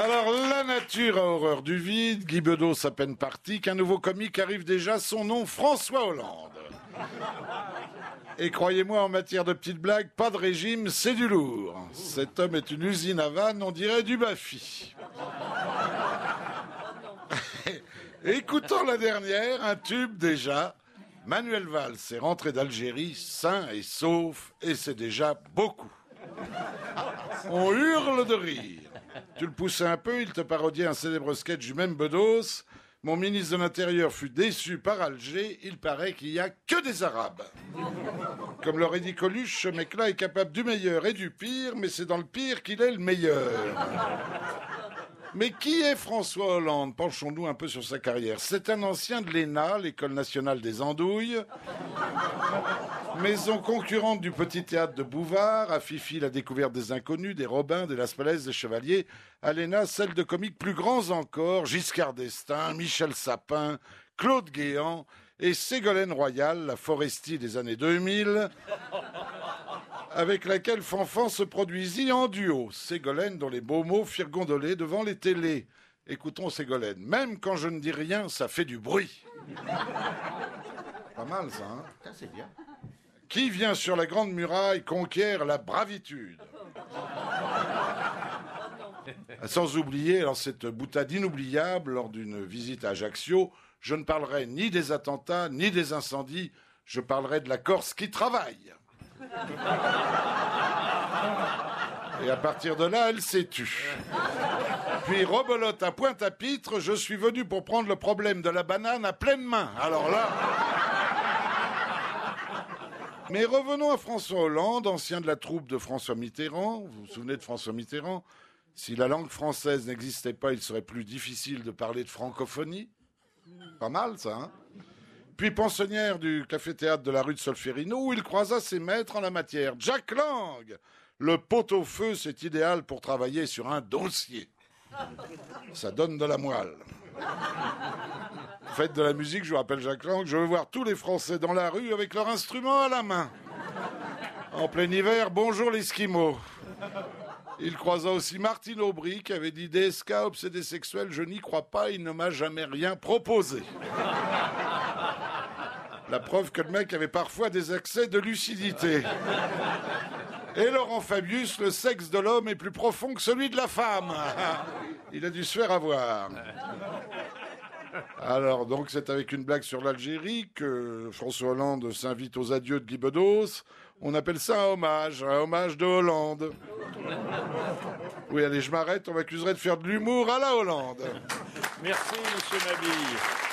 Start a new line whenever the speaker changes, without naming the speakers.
Alors, la nature a horreur du vide, Guy Bedos à peine parti, qu'un nouveau comique arrive déjà, son nom François Hollande. Et croyez-moi, en matière de petites blagues, pas de régime, c'est du lourd. Cet homme est une usine à vannes, on dirait du Bafi. Écoutons la dernière, un tube déjà. Manuel Valls est rentré d'Algérie sain et sauf, et c'est déjà beaucoup. On hurle de rire. Tu le poussais un peu, il te parodiait un célèbre sketch du même Bedos. Mon ministre de l'Intérieur fut déçu par Alger. Il paraît qu'il n'y a que des Arabes. Comme l'aurait dit Coluche, ce mec-là est capable du meilleur et du pire, mais c'est dans le pire qu'il est le meilleur. Mais qui est François Hollande? Penchons-nous un peu sur sa carrière. C'est un ancien de l'ENA, l'École nationale des andouilles, maison concurrente du petit théâtre de Bouvard, à Fifi la découverte des inconnus, des Robins, des Las Palais, des Chevaliers, à l'ENA celle de comiques plus grands encore, Giscard d'Estaing, Michel Sapin, Claude Guéant et Ségolène Royal, la Foresti des années 2000, avec laquelle Fanfan se produisit en duo. Ségolène dont les beaux mots firent gondoler devant les télés. Écoutons Ségolène. Même quand je ne dis rien, ça fait du bruit. Pas mal ça, hein
Ça, c'est bien.
Qui vient sur la grande muraille conquiert la bravitude. Sans oublier, alors cette boutade inoubliable lors d'une visite à Ajaccio, je ne parlerai ni des attentats, ni des incendies, je parlerai de la Corse qui travaille. Et à partir de là, elle s'est tue. Puis rebelote à Pointe-à-Pitre, je suis venu pour prendre le problème de la banane à pleine main. Alors là. Mais revenons à François Hollande, ancien de la troupe de François Mitterrand. Vous vous souvenez de François Mitterrand? Si la langue française n'existait pas, il serait plus difficile de parler de francophonie. Pas mal, ça, hein? Puis pensionnaire du café-théâtre de la rue de Solferino, où il croisa ses maîtres en la matière. Jack Lang Le pot-au-feu, c'est idéal pour travailler sur un dossier. Ça donne de la moelle. Faites de la musique, je vous rappelle Jacques Lang, je veux voir tous les Français dans la rue avec leur instrument à la main. En plein hiver, bonjour l'Esquimau. Il croisa aussi Martine Aubry qui avait dit DSK, obsédé sexuel, je n'y crois pas, il ne m'a jamais rien proposé. La preuve que le mec avait parfois des accès de lucidité. Et Laurent Fabius, le sexe de l'homme est plus profond que celui de la femme. Il a dû se faire avoir. Alors, donc, c'est avec une blague sur l'Algérie que François Hollande s'invite aux adieux de Guy Bedos. On appelle ça un hommage, un hommage de Hollande. Oui, allez, je m'arrête, on m'accuserait de faire de l'humour à la Hollande.
Merci, monsieur Mabille.